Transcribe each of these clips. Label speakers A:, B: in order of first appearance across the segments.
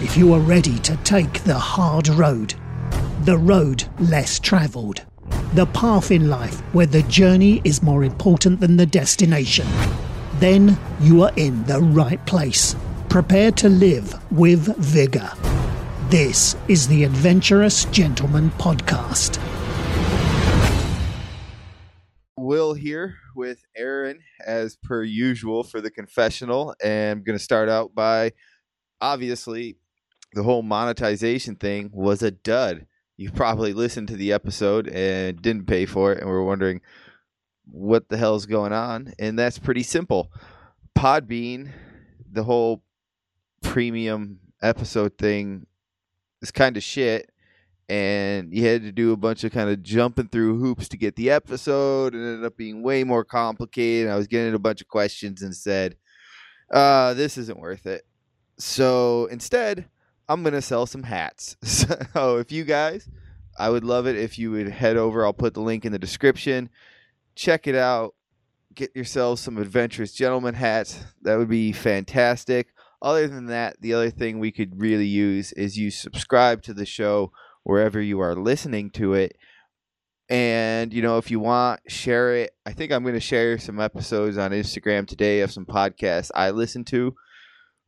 A: if you are ready to take the hard road, the road less travelled, the path in life where the journey is more important than the destination, then you are in the right place. Prepare to live with vigour. This is the Adventurous Gentleman Podcast.
B: Will here with Aron as per usual for the confessional. And I'm going to start out by obviously the whole monetization thing was a dud. You probably listened to the episode and didn't pay for it and were wondering what the hell's going on. And that's pretty simple. Podbean, the whole premium episode thing is kind of shit and you had to do a bunch of kind of jumping through hoops to get the episode it ended up being way more complicated i was getting a bunch of questions and said uh, this isn't worth it so instead i'm to sell some hats. So if you guys i would love it if you would head over. I'll put the link in the description. Check it out. Get yourselves some adventurous gentleman hats. That would be fantastic. Other than that the other thing we could really use is you subscribe to the show wherever you are listening to it. And, you know, if you want, share it. I think I'm going to share some episodes on Instagram today of some podcasts I listened to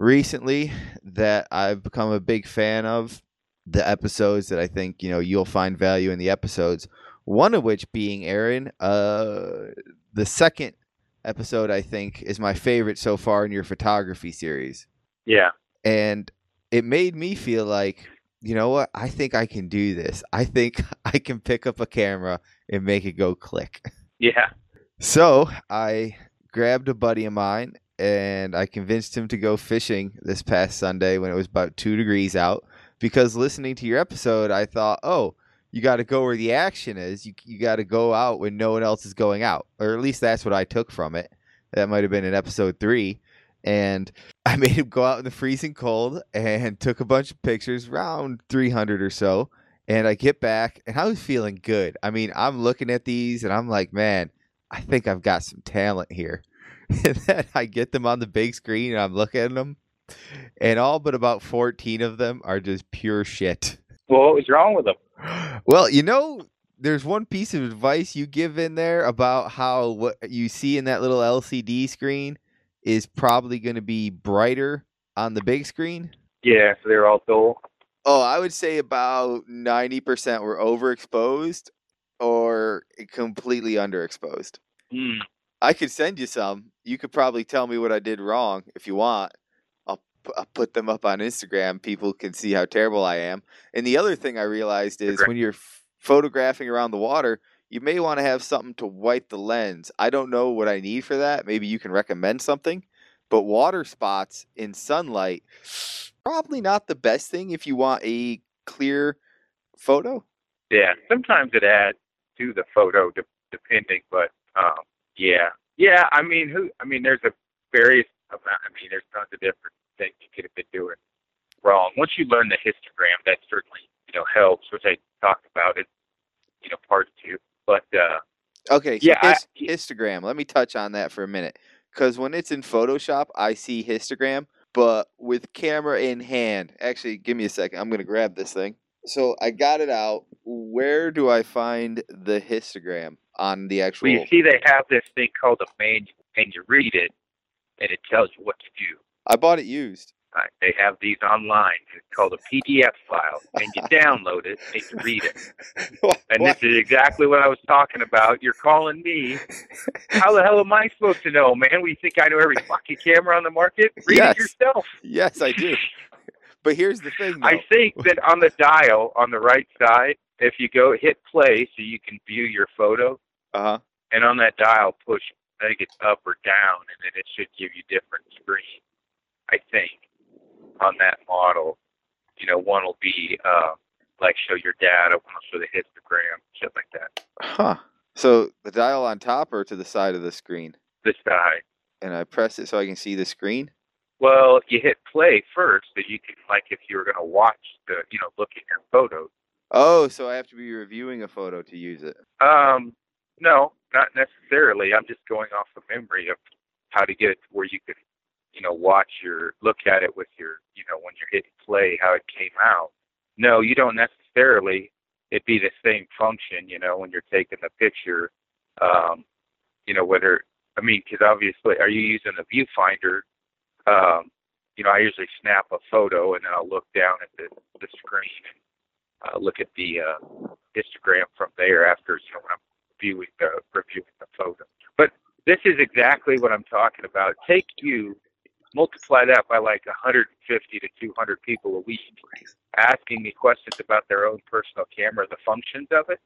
B: recently that I've become a big fan of. The episodes that I think, you know, you'll find value in the episodes. One of which being Aron, uh, the second episode I think is my favorite so far in your photography series.
C: Yeah.
B: And it made me feel like you know what? I think I can do this. I think I can pick up a camera and make it go click.
C: Yeah.
B: So I grabbed a buddy of mine and I convinced him to go fishing this past Sunday when it was about two degrees out. Because listening to your episode, I thought, oh, you got to go where the action is. You you got to go out when no one else is going out, or at least that's what I took from it. That might have been in episode three and I made him go out in the freezing cold and took a bunch of pictures, around 300 or so. And I get back and I was feeling good. I mean, I'm looking at these and I'm like, man, I think I've got some talent here. And then I get them on the big screen and I'm looking at them, and all but about 14 of them are just pure shit.
C: Well, what was wrong with them?
B: Well, you know, there's one piece of advice you give in there about how what you see in that little LCD screen is probably going to be brighter on the big screen.
C: Yeah, so they're all dull.
B: Oh, I would say about 90% were overexposed or completely underexposed.
C: Mm.
B: I could send you some. You could probably tell me what I did wrong if you want. I'll, I'll put them up on Instagram. People can see how terrible I am. And the other thing I realized is when you're f- photographing around the water, you may want to have something to wipe the lens. I don't know what I need for that. Maybe you can recommend something. But water spots in sunlight, probably not the best thing if you want a clear photo.
C: Yeah, sometimes it adds to the photo, de- depending. But um, yeah, yeah. I mean, who? I mean, there's a various amount. I mean, there's tons of different things you could have been doing wrong. Once you learn the histogram, that certainly you know helps, which I talked about in you know part two. But uh,
B: Okay, so
C: Yeah, I-
B: histogram. Let me touch on that for a minute. Because when it's in Photoshop, I see histogram, but with camera in hand, actually, give me a second. I'm going to grab this thing. So I got it out. Where do I find the histogram on the actual?
C: well, you see, they have this thing called a manual, and you read it, and it tells you what to do.
B: I bought it used.
C: Right? They have these online. It's called a PDF file, and you download it and you read it. And this is exactly what I was talking about. You're calling me. How the hell am I supposed to know, man? We think I know every fucking camera on the market? Read
B: Yes.
C: it yourself.
B: yes, I do. But here's the thing, though.
C: I think that on the dial on the right side, if you go hit play so you can view your photo,
B: Uh huh.
C: and on that dial push I think it's up or down, and then it should give you different screens. I think on that model, you know, one will be uh, like show your data, one will show the histogram, shit like that.
B: Huh. So the dial on top or to the side of the screen,
C: This side.
B: and I press it so I can see the screen.
C: Well, you hit play first, so you can like if you were going to watch the, you know, look at your photos.
B: Oh, so I have to be reviewing a photo to use it.
C: Um, no, not necessarily. I'm just going off the memory of how to get it to where you could you know, watch your look at it with your, you know, when you're hitting play, how it came out. No, you don't necessarily. It'd be the same function, you know, when you're taking the picture. Um, you know, whether I mean, because obviously, are you using a viewfinder? Um, you know, I usually snap a photo and then I'll look down at the the screen and uh, look at the uh, histogram from there after you know when I'm viewing the reviewing the photo. But this is exactly what I'm talking about. Take you multiply that by like 150 to 200 people a week asking me questions about their own personal camera, the functions of it.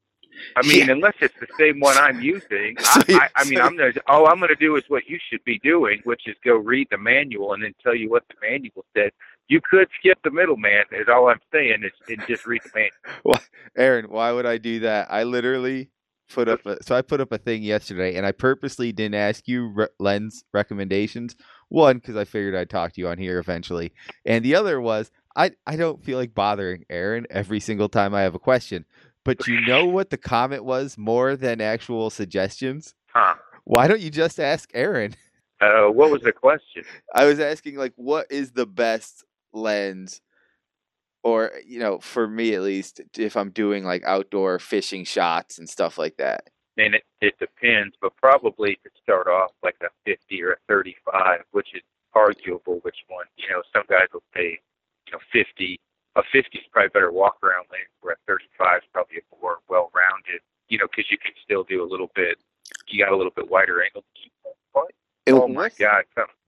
C: I mean, yeah. unless it's the same one I'm using, I, I, I mean, I'm gonna all I'm gonna do is what you should be doing, which is go read the manual and then tell you what the manual said. You could skip the middleman. Is all I'm saying is and just read the manual.
B: Well, Aron, why would I do that? I literally put up a, so I put up a thing yesterday, and I purposely didn't ask you re- lens recommendations. One, because I figured I'd talk to you on here eventually, and the other was I I don't feel like bothering Aron every single time I have a question. But you know what the comment was more than actual suggestions?
C: Huh?
B: Why don't you just ask Aron?
C: Uh, what was the question?
B: I was asking like, what is the best lens or you know for me at least if i'm doing like outdoor fishing shots and stuff like that
C: and it, it depends but probably to start off like a 50 or a 35 which is arguable which one you know some guys will pay you know 50 a 50 is probably better walk around length where a 35 is probably a more well rounded you know because you can still do a little bit you got a little bit wider angle oh my um, god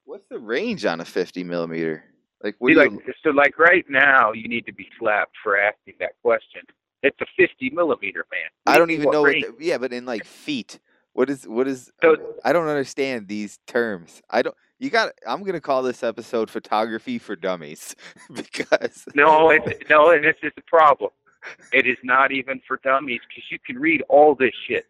B: what's the range on a 50 millimeter like,
C: See, like so, like right now, you need to be slapped for asking that question. It's a 50 millimeter, man.
B: I don't even know. What the, yeah, but in like feet, what is what is? So, uh, I don't understand these terms. I don't. You got. I'm gonna call this episode "Photography for Dummies" because
C: no, it's, no, and this is the problem. It is not even for dummies because you can read all this shit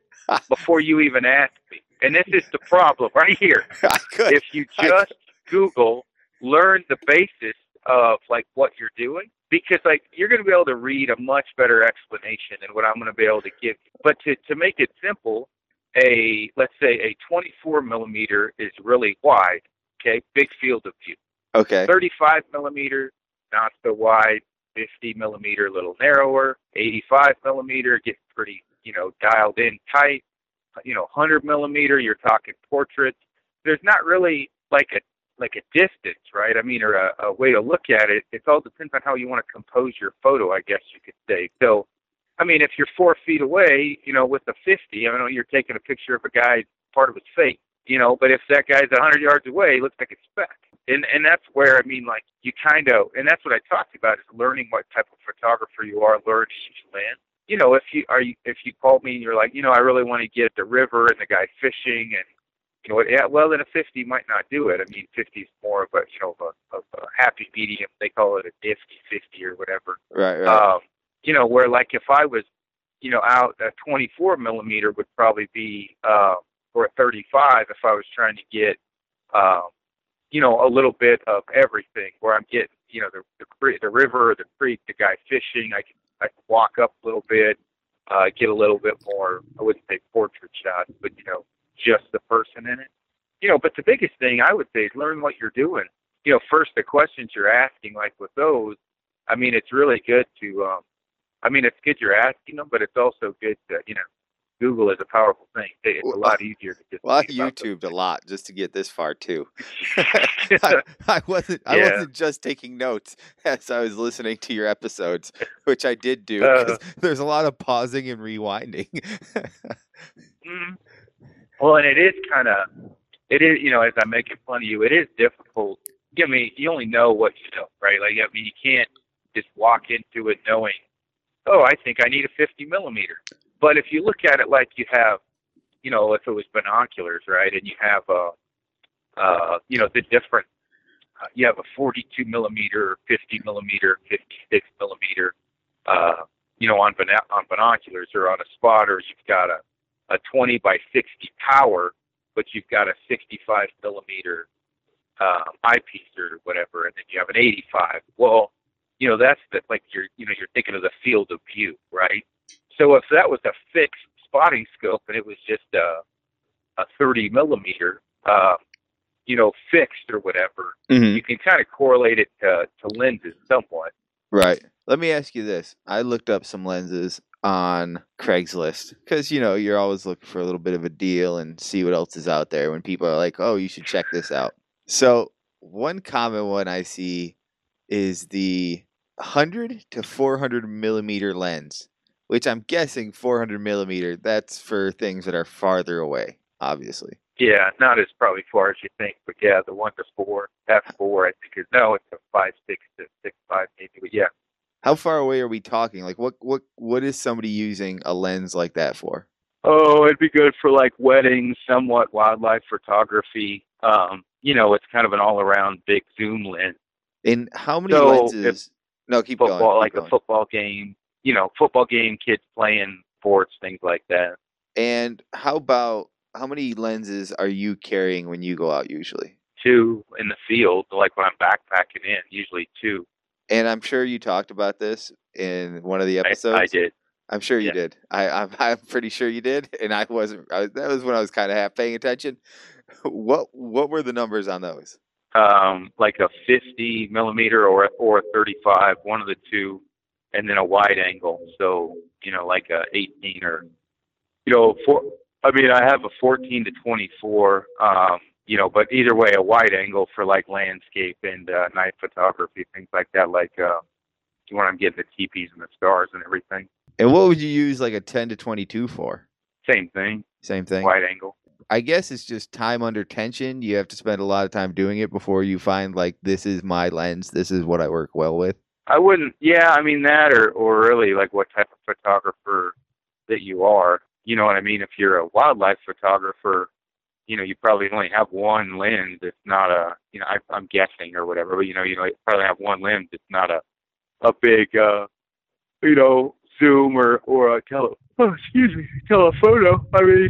C: before you even ask me. And this is the problem right here. If you just Google learn the basis of like what you're doing because like you're going to be able to read a much better explanation than what I'm going to be able to give you. But to to make it simple, a let's say a 24 millimeter is really wide. Okay, big field of view.
B: Okay.
C: 35 millimeter, not so wide. 50 millimeter, a little narrower. 85 millimeter, get pretty you know dialed in tight. You know, 100 millimeter, you're talking portraits. There's not really like a like a distance, right? I mean, or a, a way to look at it. It all depends on how you want to compose your photo, I guess you could say. So, I mean, if you're four feet away, you know, with the 50, I know you're taking a picture of a guy part of his face, you know, but if that guy's a 100 yards away, it looks like a speck. And and that's where I mean, like you kind of, and that's what I talked about is learning what type of photographer you are, learning each lens. You know, if you are you if you called me and you're like, you know, I really want to get the river and the guy fishing and you know, yeah, well, then a 50 might not do it. I mean, 50 is more of a, you know, of a, of a happy medium. They call it a nifty 50 or whatever.
B: Right, right.
C: Um, you know, where like if I was, you know, out a 24 millimeter would probably be, uh, or a 35 if I was trying to get, um, you know, a little bit of everything where I'm getting, you know, the, the creek, the river, the creek, the guy fishing. I can, I can walk up a little bit, uh, get a little bit more, I wouldn't say portrait shots, but, you know, just the person in it. You know, but the biggest thing I would say is learn what you're doing. You know, first the questions you're asking, like with those, I mean, it's really good to, um, I mean, it's good you're asking them, but it's also good to, you know, Google is a powerful thing. It's a lot easier to just.
B: Well, I YouTubed a lot just to get this far too. I, I, wasn't. I wasn't just taking notes as I was listening to your episodes, which I did do. Uh, there's a lot of pausing and rewinding.
C: mm-hmm. Well, and it is kind of, it is, you know, as I'm making fun of you, it is difficult. I mean, you only know what you know, right? Like, I mean, you can't just walk into it knowing, oh, I think I need a 50 millimeter. But if you look at it like you have, you know, if it was binoculars, right, and you have a, uh, you know, the different, uh, you have a 42 millimeter, 50 millimeter, 56 millimeter, uh, you know, on, bin- on binoculars or on a spotter, you've got a a 20 by 60 power, but you've got a 65 millimeter um, eyepiece or whatever, and then you have an 85. Well, you know that's the, like you're you know you're thinking of the field of view, right? So if that was a fixed spotting scope and it was just a a 30 millimeter, uh, you know, fixed or whatever,
B: Mhm.
C: you can kind of correlate it to, to lenses somewhat.
B: Right. Let me ask you this. I looked up some lenses on Craigslist because, you know, you're always looking for a little bit of a deal and see what else is out there when people are like, oh, you should check this out. So, one common one I see is the 100 to 400 millimeter lens, which I'm guessing 400 millimeter, that's for things that are farther away, obviously.
C: Yeah, not as probably far as you think, but yeah, the one to four, F four, I think is no, it's a five six to six five maybe, but yeah.
B: How far away are we talking? Like, what, what, what is somebody using a lens like that for?
C: Oh, it'd be good for like weddings, somewhat wildlife photography. Um, you know, it's kind of an all around big zoom lens.
B: And how many
C: So, if
B: lenses? No, keep
C: Football,
B: going.
C: like
B: keep
C: a football game, you know, football game, kids playing sports, things like that.
B: And how about how many lenses are you carrying when you go out usually?
C: Two in the field, like when I'm backpacking in, usually two.
B: And I'm sure you talked about this in one of the
C: I,
B: episodes.
C: I did.
B: I'm sure you
C: Yeah.
B: did. I, I'm, I'm pretty sure you did, and I wasn't. I, that was when I was kind of half paying attention. What What were the numbers on those?
C: Um, like a 50 millimeter or or a 35, one of the two, and then a wide angle. So you know, like a 18 or you know, four. I mean, I have a 14 to 24. Um, you know, but either way, a wide angle for like landscape and uh, night photography, things like that. Like uh, when I'm getting the teepees and the stars and everything.
B: And what would you use like a 10 to 22 for?
C: Same thing,
B: Same thing.
C: wide angle.
B: I guess it's just time under tension. You have to spend a lot of time doing it before you find like this is my lens. This is what I work well with.
C: I wouldn't. Yeah, I mean that, or or really like what type of photographer that you are. You know what I mean? If you're a wildlife photographer, you know you probably only have one lens. It's not a, you know, I, I'm guessing or whatever. But you know, you know, probably have one lens. It's not a a big, uh, you know, zoom or or a tele. Oh, excuse me, telephoto. I mean,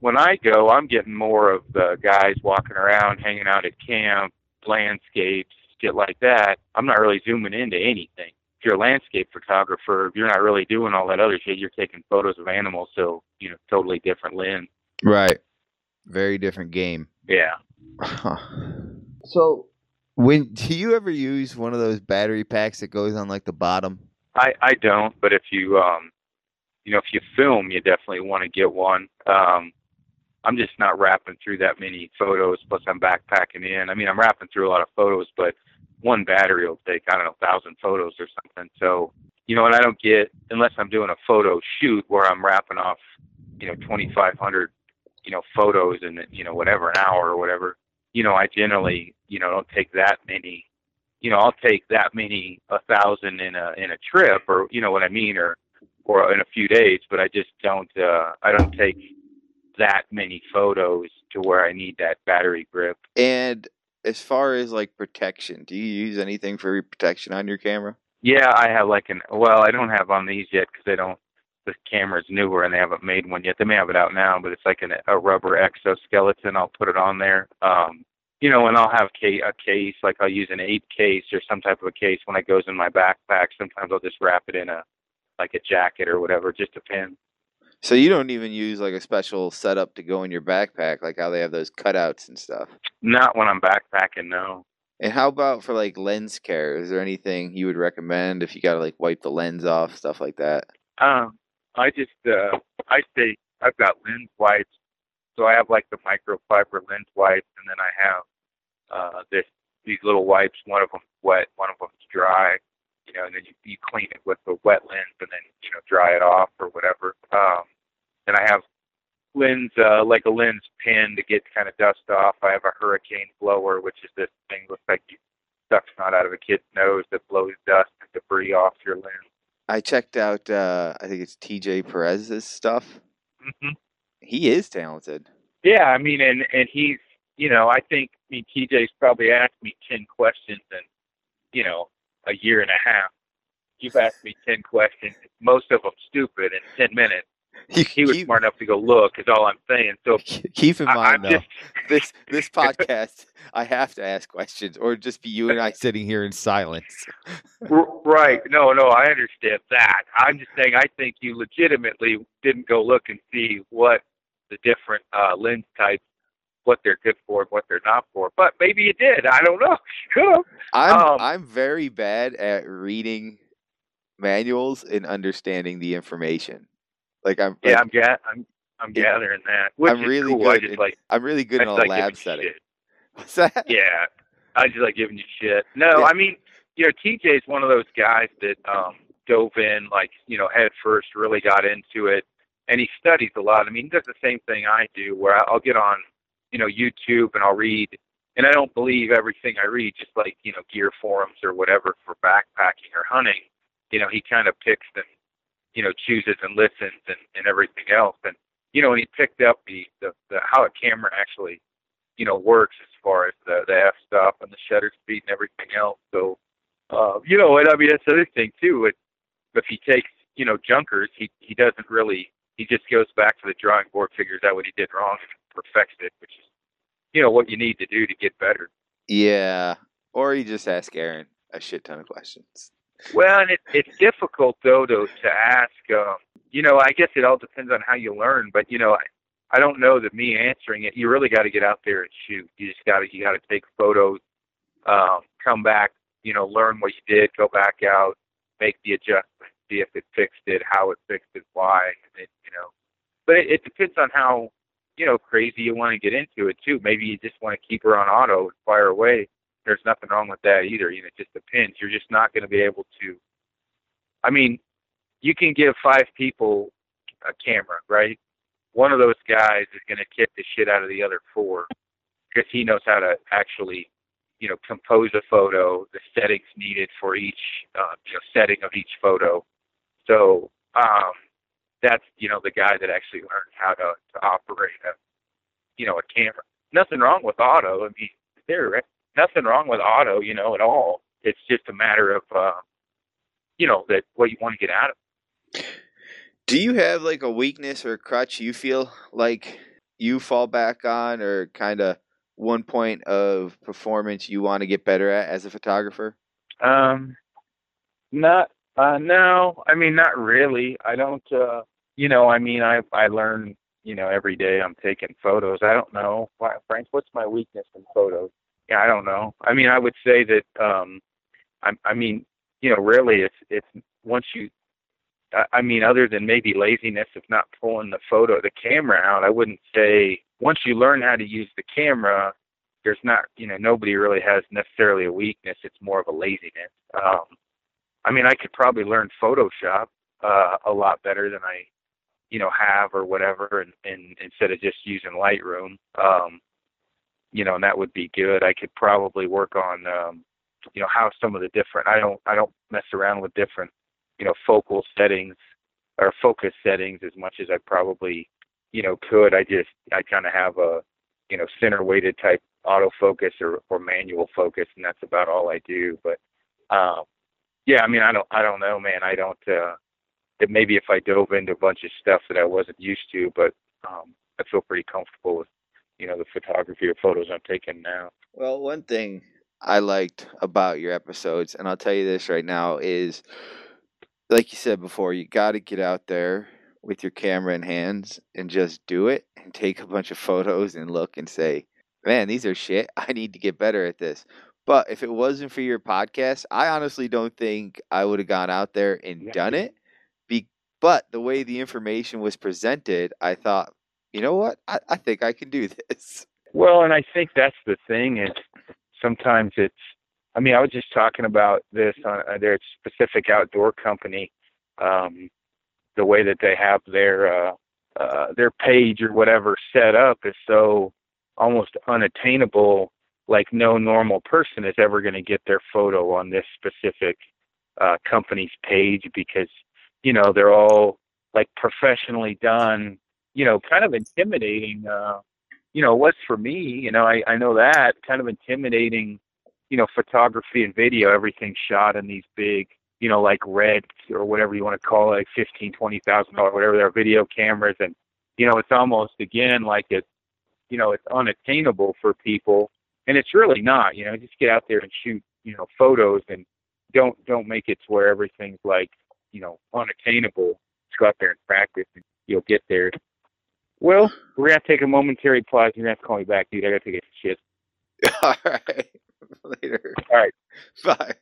C: when I go, I'm getting more of the guys walking around, hanging out at camp, landscapes, shit like that. I'm not really zooming into anything. If you're a landscape photographer, you're not really doing all that other shit. You're taking photos of animals, so you know, totally different lens.
B: Right. Very different game.
C: Yeah.
B: Huh. So, when do you ever use one of those battery packs that goes on like the bottom?
C: I I don't, but if you um you know, if you film, you definitely want to get one. Um I'm just not wrapping through that many photos, plus I'm backpacking in. I mean, I'm wrapping through a lot of photos, but one battery will take, I don't know, a thousand photos or something. So, you know, and I don't get, unless I'm doing a photo shoot where I'm wrapping off, you know, 2,500, you know, photos in, you know, whatever, an hour or whatever, you know, I generally, you know, don't take that many, you know, I'll take that many, a thousand in a, in a trip or, you know what I mean? Or, or in a few days, but I just don't, uh, I don't take that many photos to where I need that battery grip.
B: And as far as like protection, do you use anything for protection on your camera?
C: Yeah, I have like an well, I don't have on these yet because they don't. The camera's newer and they haven't made one yet. They may have it out now, but it's like an, a rubber exoskeleton. I'll put it on there. Um, you know, and I'll have a case like I'll use an eight case or some type of a case when it goes in my backpack. Sometimes I'll just wrap it in a like a jacket or whatever. Just depends.
B: So you don't even use like a special setup to go in your backpack, like how they have those cutouts and stuff.
C: Not when I'm backpacking, no.
B: And how about for like lens care? Is there anything you would recommend if you gotta like wipe the lens off, stuff like that?
C: Um, I just uh, I stay. I've got lens wipes, so I have like the microfiber lens wipes, and then I have uh, this these little wipes. One of them's wet, one of them's dry. You know, and then you, you clean it with the wet lens, and then you know dry it off or whatever. Um, and I have lens uh, like a lens pen to get kind of dust off. I have a hurricane blower, which is this thing looks like you suck snot out of a kid's nose that blows dust and debris off your lens.
B: I checked out uh I think it's TJ Perez's stuff.
C: hmm
B: He is talented.
C: Yeah, I mean, and and he's, you know, I think, I mean, TJ's probably asked me ten questions in, you know, a year and a half. You've asked me ten questions, most of them stupid, in ten minutes. He was
B: keep,
C: smart enough to go look. Is all I'm saying. So
B: keep in mind though,
C: just,
B: this this podcast, I have to ask questions, or just be you and I sitting here in silence.
C: Right. No, no, I understand that. I'm just saying, I think you legitimately didn't go look and see what the different uh, lens types what they're good for and what they're not for. But maybe you did. I don't know.
B: I'm
C: Um,
B: I'm very bad at reading manuals and understanding the information. Like I'm
C: yeah,
B: like,
C: I'm ga- I'm I'm
B: Yeah.
C: gathering that. Which
B: I'm really
C: cool.
B: Good in-
C: like
B: I'm really good in a
C: like
B: lab setting. What's that?
C: Yeah, I just like giving you shit. No,
B: Yeah.
C: I mean, you know, TJ's one of those guys that um dove in like you know head first, really got into it, and he studies a lot. I mean, he does the same thing I do, where I'll get on, you know, YouTube and I'll read, and I don't believe everything I read, just like you know, gear forums or whatever for backpacking or hunting. You know, he kind of picks and you know chooses and listens and and everything else, and you know, and he picked up the the, the how a camera actually you know works as far as the the f stop and the shutter speed and everything else. So, uh, you know, and I mean that's the other thing too. It, if he takes you know junkers, he he doesn't really. He just goes back to the drawing board, figures out what he did wrong, and perfects it, which is you know what you need to do to get better.
B: Yeah. Or you just ask Aron a shit ton of questions.
C: Well, and it, it's difficult though to to ask. Um, you know, I guess it all depends on how you learn. But you know, I I don't know that me answering it. You really got to get out there and shoot. You just got to you got to take photos, um, come back. You know, learn what you did, go back out, make the adjustment, see if it fixed it, how it fixed it, why. And it, you know, but it, it depends on how you know crazy you want to get into it too. Maybe you just want to keep her on auto and fire away there's nothing wrong with that either. You know, it just depends. You're just not going to be able to. I mean, you can give five people a camera, right? One of those guys is going to kick the shit out of the other four because he knows how to actually, you know, compose a photo, the settings needed for each, uh, you know, setting of each photo. So um, that's you know the guy that actually learned how to, to operate a, you know, a camera. Nothing wrong with auto. I mean, there nothing wrong with auto, you know, at all. It's just a matter of, uh, you know, that what you want to get out of. it.
B: Do you have like a weakness or a crutch you feel like you fall back on or kind of one point of performance you want to get better at as a photographer?
C: Um, not, uh, no, I mean, not really. I don't, uh, you know, I mean, I, I learn, you know, every day I'm taking photos. I don't know, Why- Frank, what's my weakness in photos? Yeah, I don't know. I mean, I would say that, um, I, I mean, you know, really it's, it's once you, I- I mean, other than maybe laziness of not pulling the photo, the camera out, I wouldn't say once you learn how to use the camera, there's not, you know, nobody really has necessarily a weakness. It's more of a laziness. Um, I mean, I could probably learn Photoshop uh, a lot better than I, you know, have or whatever, and, and instead of just using Lightroom, um, you know, and that would be good. I could probably work on, um, you know, how some of the different. I don't, I don't mess around with different, you know, focal settings or focus settings as much as I probably, you know, could. I just, I kind of have a, you know, center weighted type autofocus or, or manual focus, and that's about all I do. But, um, yeah, I mean, I don't, I don't know, man. I don't. uh it maybe if I dove into a bunch of stuff that I wasn't used to, but um, I feel pretty comfortable with, you know, the photography or photos I'm taking now.
B: Well, one thing I liked about your episodes, and I'll tell you this right now, is like you said before, you got to get out there with your camera in hands and just do it and take a bunch of photos and look and say, man, these are shit. I need to get better at this. But if it wasn't for your podcast, I honestly don't think I would have gone out there and
C: Yeah.
B: done it. Be- but the way the information was presented, I thought, you know what? I, I think I can do this.
C: Well, and I think that's the thing is sometimes it's. I mean, I was just talking about this on uh, their specific outdoor company, um, the way that they have their uh, uh, their page or whatever set up is so almost unattainable. Like no normal person is ever going to get their photo on this specific uh, company's page because you know they're all like professionally done. You know, kind of intimidating. Uh, you know, it was for me, you know, I, I know that kind of intimidating, you know, photography and video, everything shot in these big, you know, like red or whatever you want to call it, like fifteen, twenty thousand dollar, whatever their video cameras. And, you know, it's almost again like it's, you know, it's unattainable for people. And it's really not, you know, just get out there and shoot, you know, photos and don't don't make it to where everything's like, you know, unattainable. Just go out there and practice and you'll get there. Well, we're gonna take a momentary pause. You're gonna have to call me back, dude. I gotta take a shit.
B: All right. Later.
C: All right.
B: Bye.